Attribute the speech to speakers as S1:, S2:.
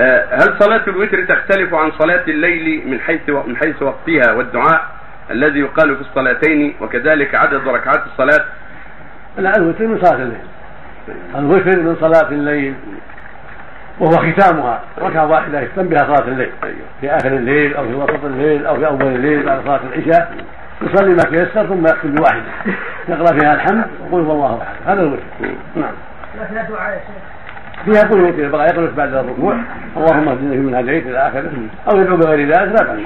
S1: آه، هل صلاة الوتر تختلف عن صلاة الليل من حيث من حيث وقتها والدعاء الذي يقال في الصلاتين وكذلك عدد ركعات الصلاة؟
S2: لا الوتر من صلاة الليل. الوتر من صلاة الليل وهو ختامها. ركعة واحدة يختم بها صلاة الليل. في آخر الليل أو في وسط الليل أو في أول الليل بعد صلاة العشاء يصلي ما تيسر ثم يختم بواحدة يقرأ فيها الحمد وقل هو الله أحد. هذا الوتر. نعم.
S3: فيها دعاء يا شيخ.
S2: فيها قنوت اذا بغى يقنط بعد الركوع. اللهم اهدنا فيمن هديت إلى آخره. أو يدعو بغير ذلك لا باس